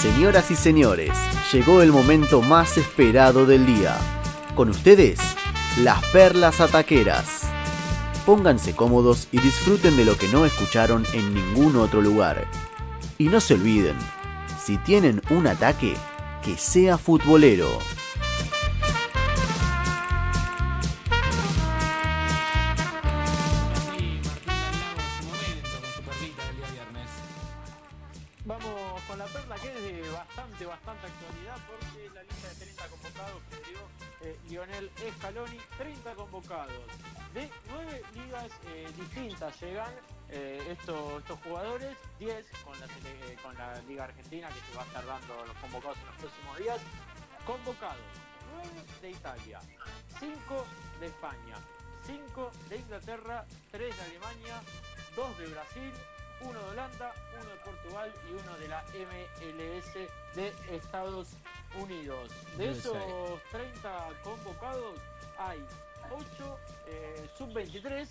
Señoras y señores, llegó el momento más esperado del día. Con ustedes, las perlas ataqueras. Pónganse cómodos y disfruten de lo que no escucharon en ningún otro lugar. Y no se olviden, si tienen un ataque, que sea futbolero. Vamos con la perla que bastante, bastante actualidad porque la lista de 30 convocados que dio eh, Lionel Scaloni, 30 convocados. De 9 ligas eh, distintas llegan eh, estos, estos jugadores, 10 con la, eh, con la Liga Argentina que se va a estar dando los convocados en los próximos días. Convocados, 9 de Italia, 5 de España, 5 de Inglaterra, 3 de Alemania, 2 de Brasil, uno de Holanda, uno de Portugal y uno de la MLS de Estados Unidos. De esos 30 convocados hay 8 sub-23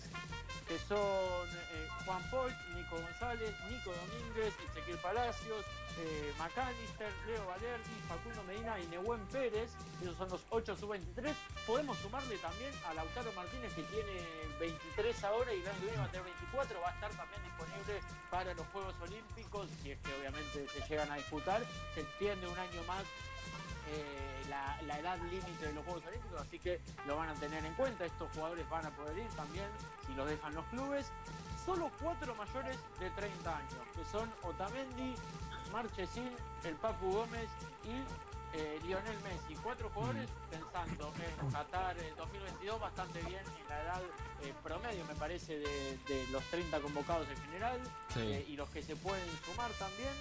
que son eh, Juan Paul, Nico González, Nico Domínguez, Ezequiel Palacios, eh, McAllister, Leo Valerdi, Facundo Medina y Nehuen Pérez. Esos son los 8 sub-23. Podemos sumarle también a Lautaro Martínez que tiene 23 ahora y viene va a tener 24. Va a estar también disponible para los Juegos Olímpicos, si es que obviamente se llegan a disputar. Se extiende un año más eh, la, la edad límite de los Juegos Olímpicos, así que lo van a tener en cuenta. Estos jugadores van a poder ir también si los dejan los clubes. Solo cuatro mayores de 30 años, que son Otamendi, Marchesín, el Papu Gómez y eh, Lionel Messi. Cuatro jugadores pensando en Qatar el 2022 bastante bien en la edad eh, promedio, me parece, de, de los 30 convocados en general Sí. eh, y los que se pueden sumar también.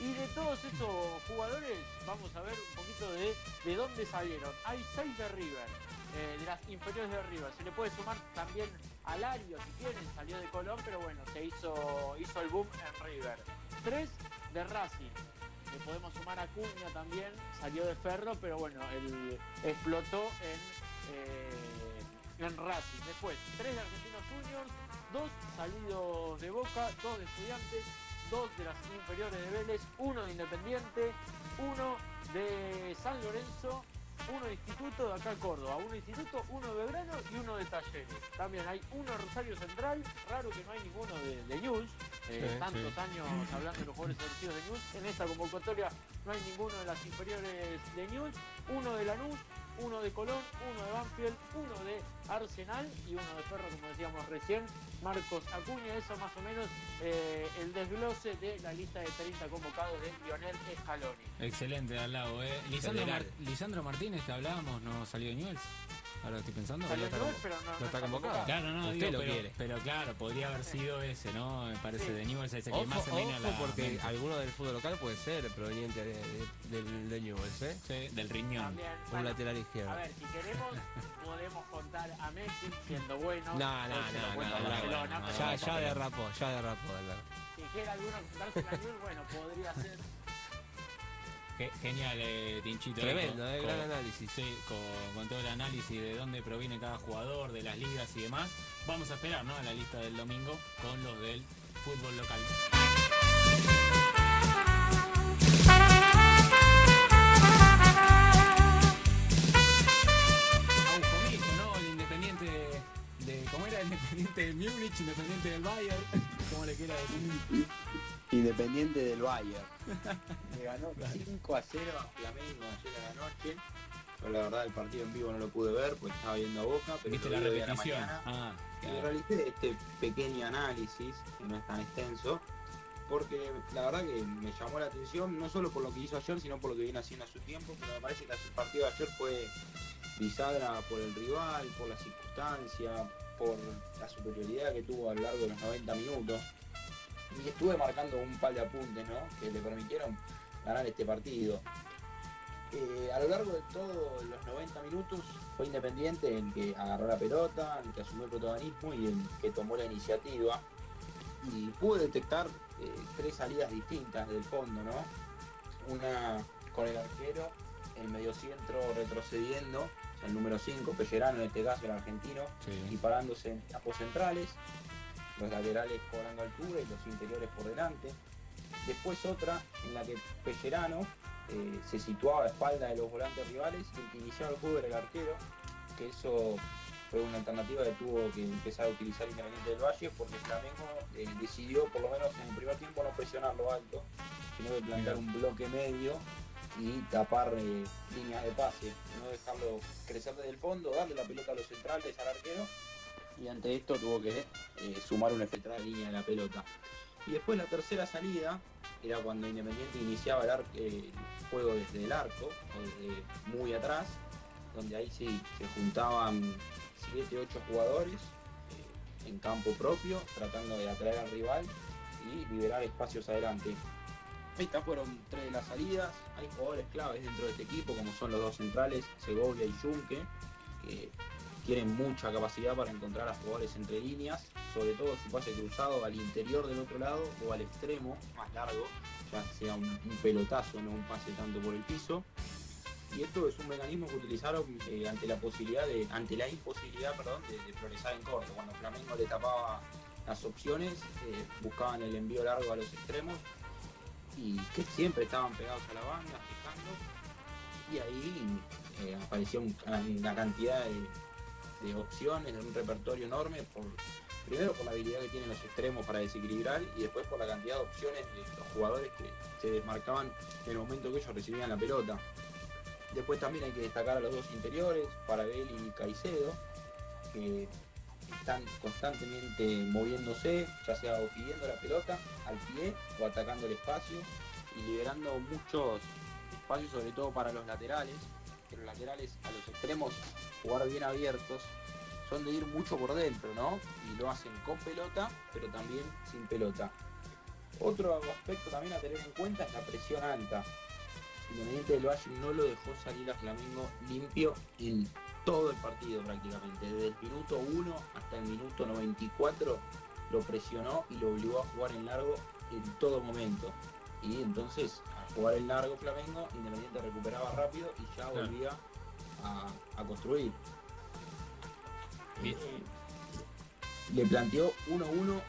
Y de todos estos jugadores, vamos a ver un poquito de, de dónde salieron. Hay seis de River, de las inferiores de River. Se le puede sumar también a Lario, si quieren, salió de Colón, pero bueno, se hizo, hizo el boom en River. Tres de Racing. Le podemos sumar a Cuña también, salió de Ferro, pero bueno, él explotó en, eh, en Racing. Después, tres de Argentinos Juniors, dos salidos de Boca, dos de Estudiantes, dos de las inferiores de Vélez, uno de Independiente, uno de San Lorenzo, uno de Instituto de acá Córdoba, uno de Instituto, uno de Belgrano y uno de Talleres. También hay uno de Rosario Central, raro que no hay ninguno de, de News, eh, Sí, tantos sí. años hablando de los jugadores elegidos de News, en esta convocatoria no hay ninguno de las inferiores de News, uno de Lanús, uno de Colón, uno de Banfield, uno de Arsenal y uno de Ferro, como decíamos recién, Marcos Acuña, eso más o menos eh, el desglose de la lista de 30 convocados de Lionel Scaloni. Excelente, al lado, eh. Lisandro, Federal. Mar- Lisandro Martínez, que hablábamos, no salió de Newell's. Ahora estoy pensando. Salió está Newell's, convo- pero no, no está convocado. Claro, no, Usted digo, lo pero, quiere. pero claro, podría haber sido ese, ¿no? Me parece Sí. de Newell's ese que Ojo, más se viene a ojo, la porque mente. alguno del fútbol local puede ser proveniente de, de- del de Newell's, ¿eh? Sí, del riñón. También, Un bueno, lateral izquierdo. a ver, si queremos, podemos contar a Messi siendo bueno. No, no, Hoy se lo no, no, no, Barcelona, no, pero ya, ya derrapó, ya derrapó. Alberto. si quiere alguno contarse la Newell's, bueno, podría ser. Ge- Genial, eh, Tinchito. Tremendo, eh, con- gran análisis. Sí, con, con todo el análisis de dónde proviene cada jugador, de las ligas y demás. Vamos a esperar, ¿no? A la lista del domingo con los del fútbol local. El independiente de. ¿Cómo era? El independiente del Múnich, independiente del Bayern. ¿Cómo le quiera decir? Independiente del Bayern. Le ganó 5 a 0 a Flamengo ayer a la noche. La verdad el partido en vivo no lo pude ver porque estaba viendo a Boca, pero ¿Viste la repetición? mañana. Ah, Y claro. realicé este pequeño análisis, que no es tan extenso, porque la verdad que me llamó la atención, no solo por lo que hizo ayer, sino por lo que viene haciendo a su tiempo, pero me parece que el partido de ayer fue bisagra por el rival, por la circunstancia, por la superioridad que tuvo a lo largo de los 90 minutos. Y estuve marcando un par de apuntes, ¿no? Que le permitieron ganar este partido. Eh, a lo largo de todos los 90 minutos fue Independiente el que agarró la pelota, el que asumió el protagonismo y el que tomó la iniciativa. Y pude detectar eh, tres salidas distintas del fondo, ¿no? Una con el arquero, el mediocentro retrocediendo, o sea, el número 5, Pellerano en este caso, el argentino, y Sí. parándose en campos centrales, los laterales cobrando altura y los interiores por delante. Después otra en la que Pellerano eh, se situaba a espalda de los volantes rivales y el que iniciaba el juego era el arquero, que eso fue una alternativa que tuvo que empezar a utilizar Independiente del Valle porque Flamengo eh, decidió por lo menos en el primer tiempo no presionar lo alto, sino de plantar un bloque medio y tapar eh, líneas de pase, no dejarlo crecer desde el fondo, darle la pelota a los centrales al arquero y ante esto tuvo que eh, sumar una efectuada línea de la pelota. Y después la tercera salida era cuando Independiente iniciaba el, eh, el juego desde el arco desde muy atrás, donde ahí sí se juntaban 7, 8 jugadores en campo propio, tratando de atraer al rival y liberar espacios adelante. Estas fueron tres de las salidas. Hay jugadores claves dentro de este equipo, como son los dos centrales, Segovia y Junque, que tienen mucha capacidad para encontrar a jugadores entre líneas, sobre todo su pase cruzado al interior del otro lado o al extremo, más largo, ya sea un, pelotazo, no un pase tanto por el piso. Y esto es un mecanismo que utilizaron eh, ante la posibilidad de, ante la imposibilidad, perdón, de, de progresar en corto. Cuando Flamengo le tapaba las opciones, eh, buscaban el envío largo a los extremos y que siempre estaban pegados a la banda, fijando. Y ahí eh, apareció un- una cantidad de, de opciones, un repertorio enorme, primero por la habilidad que tienen los extremos para desequilibrar y después por la cantidad de opciones de los jugadores que se desmarcaban en el momento que ellos recibían la pelota. Después también hay que destacar a los dos interiores, Parabel y Caicedo, que están constantemente moviéndose, ya sea pidiendo la pelota al pie o atacando el espacio y liberando muchos espacios, sobre todo para los laterales, que los laterales a los extremos jugar bien abiertos son de ir mucho por dentro, ¿no? Y lo hacen con pelota, pero también sin pelota. Otro aspecto también a tener en cuenta es la presión alta. Independiente del Valle no lo dejó salir a Flamengo limpio en todo el partido prácticamente. Desde el minuto 1 hasta el minuto 94 lo presionó y lo obligó a jugar en largo en todo momento. Y entonces, al jugar en largo Flamengo, Independiente recuperaba rápido y ya volvía a, a construir. Eh, le planteó 1-1,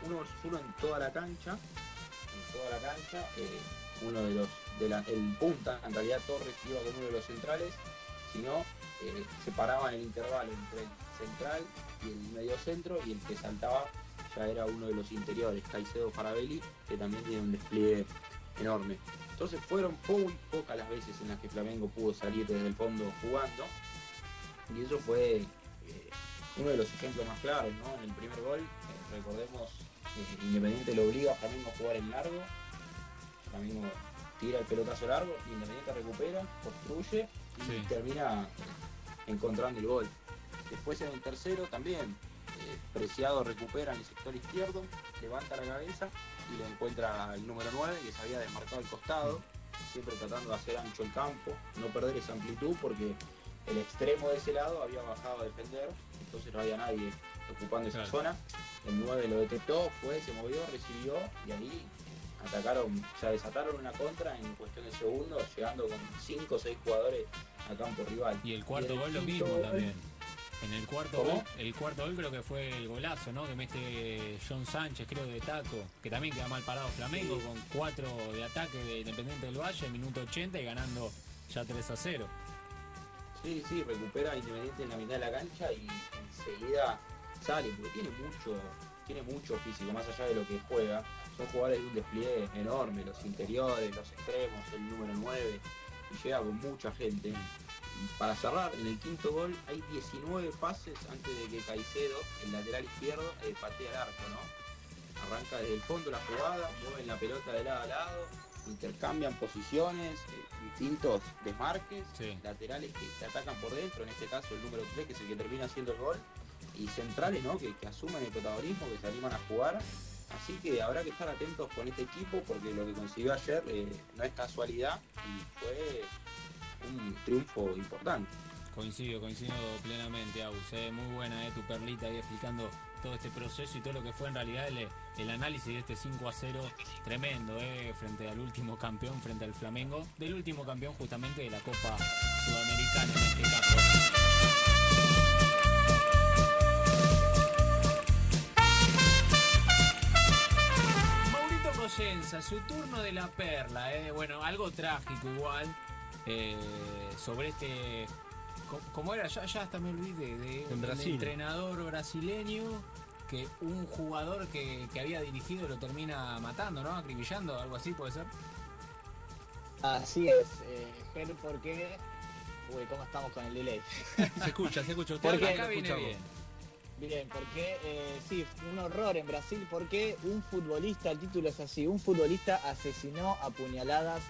1 versus 1 en toda la cancha. En toda la cancha. eh, uno de los, de la- el punta, en realidad Torres iba con uno de los centrales, sino eh, se paraba en el intervalo entre el central y el medio centro y el que saltaba ya era uno de los interiores, Caicedo Farabelli, que también tiene un despliegue enorme. Entonces fueron muy pocas las veces en las que Flamengo pudo salir desde el fondo jugando y eso fue eh, uno de los ejemplos más claros, ¿no? En el primer gol, eh, recordemos que Independiente lo obliga a Flamengo a jugar en largo, Flamengo tira el pelotazo largo, Independiente recupera, construye y Sí. termina encontrando el gol. Después en el tercero también, eh, Preciado recupera en el sector izquierdo, levanta la cabeza y lo encuentra el número 9 que se había desmarcado al costado, siempre tratando de hacer ancho el campo, no perder esa amplitud porque el extremo de ese lado había bajado a defender, entonces no había nadie ocupando esa zona. El 9 lo detectó, fue, se movió, recibió y ahí atacaron, o sea, desataron una contra en cuestión de segundos, llegando con 5 o 6 jugadores a campo rival. Y el cuarto Y gol lo mismo gol- también. En el cuarto ¿Cómo? gol, el cuarto gol creo que fue el golazo, ¿no? Que mete John Sánchez, creo, de taco, que también queda mal parado Flamengo Sí. con cuatro de ataque de Independiente del Valle, minuto 80 y ganando ya 3 a 0. Sí, sí, recupera Independiente en la mitad de la cancha y enseguida sale, porque tiene mucho, tiene mucho físico, más allá de lo que juega. Son jugadores de un despliegue enorme, los interiores, los extremos, el número 9, y llega con mucha gente. Para cerrar, en el quinto gol hay 19 pases antes de que Caicedo, el lateral izquierdo, eh, patee al arco, ¿no? Arranca desde el fondo la jugada, mueven la pelota de lado a lado, intercambian posiciones, eh, distintos desmarques, Sí. laterales que te atacan por dentro, en este caso el número 3 que es el que termina haciendo el gol, y centrales ¿no? que, que asumen el protagonismo, que se animan a jugar. Así que habrá que estar atentos con este equipo porque lo que consiguió ayer eh, no es casualidad y fue un triunfo importante. Coincido, coincido plenamente, Agus. eh, Muy buena eh, tu perlita ahí explicando todo este proceso y todo lo que fue en realidad el, el análisis de este 5 a 0 tremendo eh, frente al último campeón, frente al Flamengo, del último campeón justamente de la Copa Sudamericana en este caso. Su turno de la perla. eh. Bueno, algo trágico igual. eh, sobre este. ¿Cómo era? Ya, ya hasta me olvidé. De un entrenador brasileño que un jugador que, que había dirigido lo termina matando, ¿no? Acribillando, algo así puede ser. Así es, eh, Ger, ¿por qué? Uy, ¿cómo estamos con el delay? Se escucha, se escucha. Usted Porque lo Acá viene escuchamos. bien. Bien, porque eh, sí, un horror en Brasil porque un futbolista, el título es así, un futbolista asesinó a puñaladas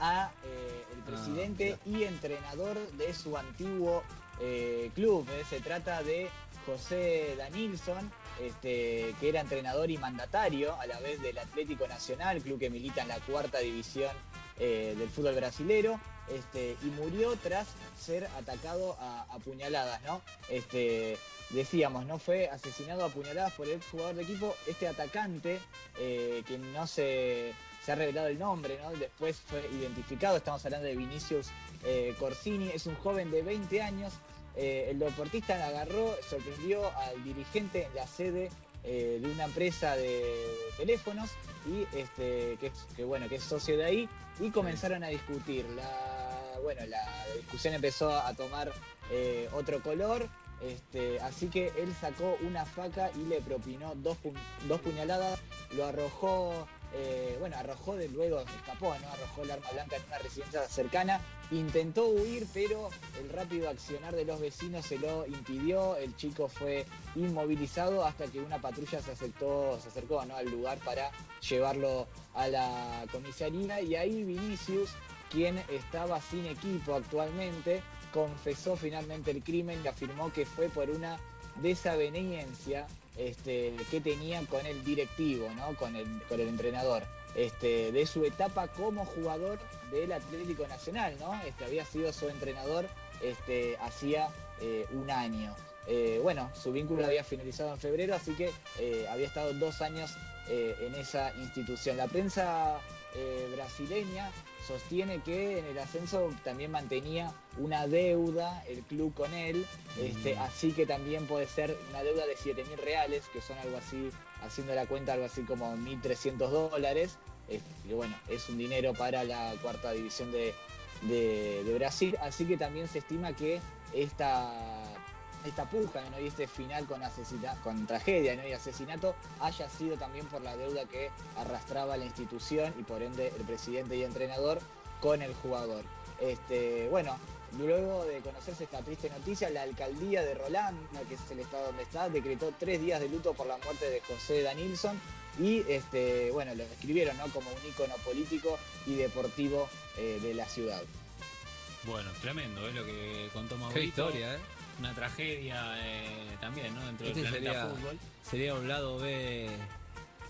a eh, el presidente y entrenador de su antiguo eh, club. Se trata de José Danilson, este, que era entrenador y mandatario a la vez del Atlético Nacional, club que milita en la cuarta división del fútbol brasilero, este, y murió tras ser atacado a, a puñaladas, ¿no? Este, decíamos, no fue asesinado a puñaladas por el jugador de equipo, este atacante, eh, que no se, se ha revelado el nombre, ¿no? Después fue identificado, estamos hablando de Vinicius eh, Corsini, es un joven de 20 años, eh, el deportista agarró, sorprendió al dirigente en la sede eh, de una empresa de teléfonos y este que, bueno que es socio de ahí y comenzaron a discutir. La bueno la discusión empezó a tomar eh, otro color este, así que él sacó una faca y le propinó dos, pu- dos puñaladas lo arrojó eh, bueno arrojó de luego escapó arrojó el arma blanca en una residencia cercana intentó huir pero el rápido accionar de los vecinos se lo impidió el chico fue inmovilizado hasta que una patrulla se acercó, se acercó ¿no? al lugar para llevarlo a la comisaría y ahí Vinicius, quien estaba sin equipo actualmente, confesó finalmente el crimen y afirmó que fue por una desaveniencia este, que tenía con el directivo, ¿no? con, el, con el entrenador. Este, de su etapa como jugador del Atlético Nacional, ¿no? Este, había sido su entrenador este, hacía eh, un año. Eh, bueno, su vínculo había finalizado en febrero, así que eh, había estado dos años en esa institución. La prensa eh, brasileña sostiene que en el ascenso también mantenía una deuda el club con él, este, así que también puede ser una deuda de 7 mil reales, que son algo así, haciendo la cuenta, algo así como 1.300 dólares. Este, que bueno, es un dinero para la cuarta división de, de, de Brasil, así que también se estima que esta, esta puja ¿no? y este final con, asesina, con tragedia ¿no? y asesinato haya sido también por la deuda que arrastraba la institución y por ende el presidente y entrenador con el jugador. Este, bueno, luego de conocerse esta triste noticia, la alcaldía de Rolanda, que es el estado donde está, decretó tres días de luto por la muerte de José Danilson y este, bueno, lo describieron ¿no? como un ícono político y deportivo eh, de la ciudad. Bueno, tremendo, es lo que contó Qué Maurito. historia, ¿eh? Una tragedia eh, también, ¿no? Dentro Este del planeta sería- fútbol. Sería un lado B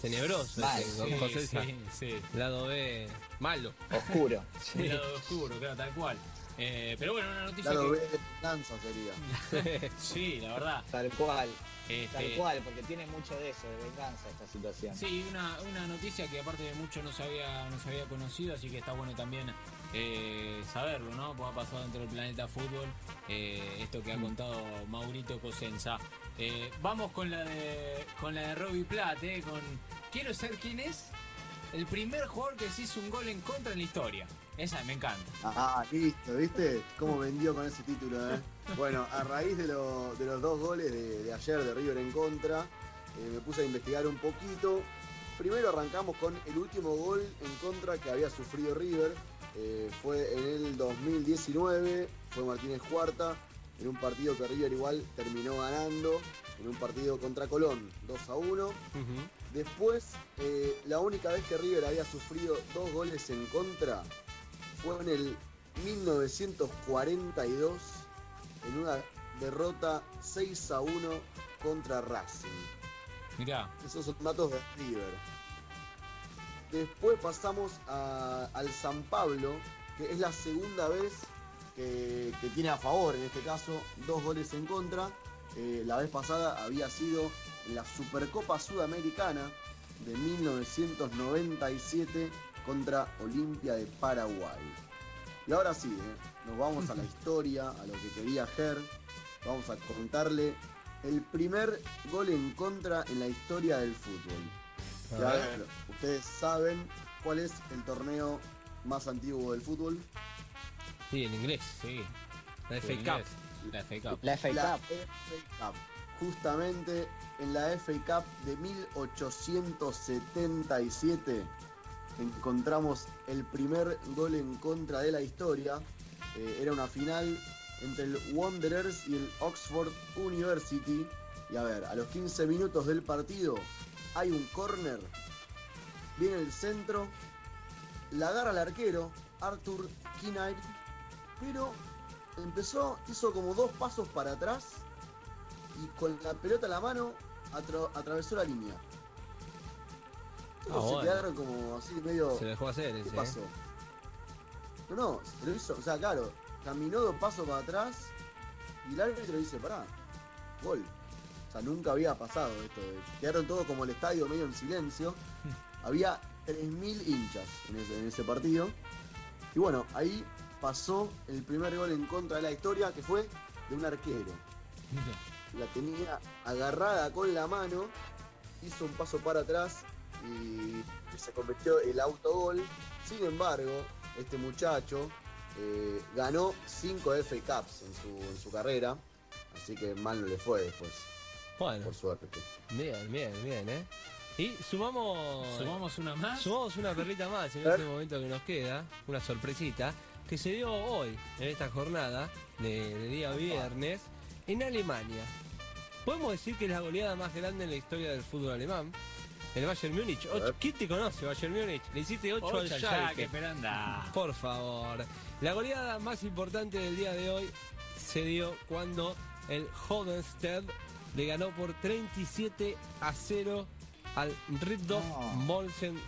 tenebroso. Mal, ese, Sí, José sí, sí. Lado B malo. Oscuro. El lado oscuro, claro, tal cual. Eh, pero bueno, una noticia Claro, que... ve de venganza sería. Sí, la verdad. Tal cual, Este, tal cual, porque tiene mucho de eso, de venganza esta situación. Sí, una, una noticia que aparte de mucho no se había, no se había conocido, así que está bueno también eh, saberlo, ¿no? Pues ha pasado dentro del planeta fútbol, eh, esto que ha contado Maurito Cosenza. Eh, vamos con la de con la de Robbie Platt, con quiero ser quién es el primer jugador que se hizo un gol en contra en la historia. Esa me encanta. Ah, listo, ¿viste? Cómo vendió con ese título, ¿eh? Bueno, a raíz de, lo- de los dos goles de, de ayer de River en contra, eh, me puse a investigar un poquito. Primero arrancamos con el último gol en contra que había sufrido River. Eh, fue en el 2019, fue Martínez Cuarta, en un partido que River igual terminó ganando, en un partido contra Colón, 2 a 1. Ujú. Después, eh, la única vez que River había sufrido dos goles en contra fue en el 1942, en una derrota 6 a 1 contra Racing. Mirá, Esos son datos de River. Después pasamos a- al San Pablo, que es la segunda vez que, que tiene a favor, en este caso, dos goles en contra. Eh, la vez pasada había sido la Supercopa Sudamericana de 1997 contra Olimpia de Paraguay. Y ahora sí, ¿eh? nos vamos a la historia, a lo que quería Ger. Vamos a contarle el primer gol en contra en la historia del fútbol. Ya, ustedes saben cuál es el torneo más antiguo del fútbol? Sí, en inglés. Sí. La FA Cup. La FA Cup. La FA La Cup. FA Cup. Justamente en la FA Cup de 1877 encontramos el primer gol en contra de la historia. Eh, era una final entre el Wanderers y el Oxford University. Y a ver, a los 15 minutos del partido hay un corner. Viene el centro. La agarra el arquero, Arthur Kinnaird. Pero empezó, hizo como dos pasos para atrás y con la pelota en la mano atra- atravesó la línea. Todos Ah, se bueno. quedaron como así medio. Se dejó hacer ¿Qué ese. ¿eh? pasó? No, no, se lo hizo, o sea, claro, caminó dos pasos para atrás y el árbitro dice, pará, gol. O sea, nunca había pasado esto. Quedaron todos como el estadio medio en silencio. Había 3.000 hinchas en ese, en ese partido. Y bueno, ahí pasó el primer gol en contra de la historia, que fue de un arquero. La tenía agarrada con la mano, hizo un paso para atrás y se convirtió el autogol. Sin embargo, este muchacho eh, ganó 5 FA Cups en su, en su carrera, así que mal no le fue después, Bueno, por suerte. bien, bien, bien, ¿eh? Y sumamos. Sumamos una más. Sumamos una perlita más en este momento que nos queda, una sorpresita, que se dio hoy, en esta jornada de, de día viernes, en Alemania. Podemos decir que es la goleada más grande en la historia del fútbol alemán. El Bayern Múnich. Ocho-. ¿Quién te conoce, Bayern Múnich? Le hiciste 8 Ocho al al Schalke. Por favor. La goleada más importante del día de hoy se dio cuando el Hodenstedt le ganó por 37 a 0 al Riedhof No. Molsen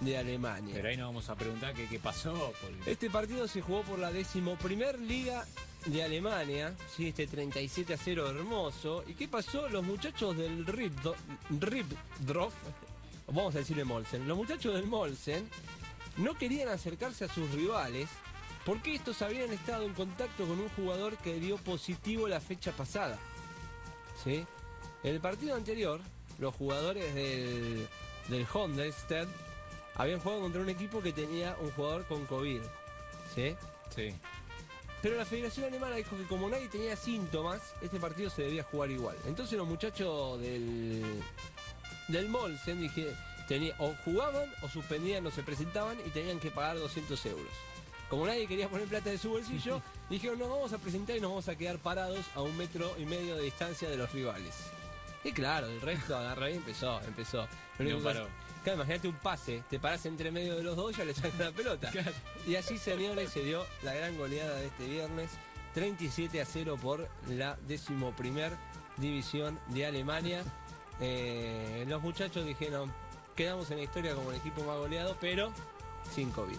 de Alemania. Pero ahí nos vamos a preguntar qué, qué pasó. porque- Este partido se jugó por la decimoprimer liga de Alemania, ¿sí? este 37 a 0 hermoso. ¿Y qué pasó? Los muchachos del Riedhof, vamos a decirle Molsen, los muchachos del Molsen no querían acercarse a sus rivales porque estos habían estado en contacto con un jugador que dio positivo la fecha pasada. ¿sí? En el partido anterior, los jugadores del, del Hondelstedt habían jugado contra un equipo que tenía un jugador con COVID. ¿sí? Sí. Pero la Federación Alemana dijo que como nadie tenía síntomas, este partido se debía jugar igual. Entonces los muchachos del, del Molsen dije, tenía, o jugaban o suspendían o se presentaban y tenían que pagar 200 euros. Como nadie quería poner plata de su bolsillo, dijeron, nos vamos a presentar y nos vamos a quedar parados a un metro y medio de distancia de los rivales. Y claro, el resto agarró y empezó, empezó. No paró. Claro, imagínate un pase, te parás entre medio de los dos y ya le sacan la pelota. Y así, señores, se dio la gran goleada de este viernes, 37 a 0 por la decimoprimer división de Alemania. Eh, los muchachos dijeron, quedamos en la historia como el equipo más goleado, pero sin COVID.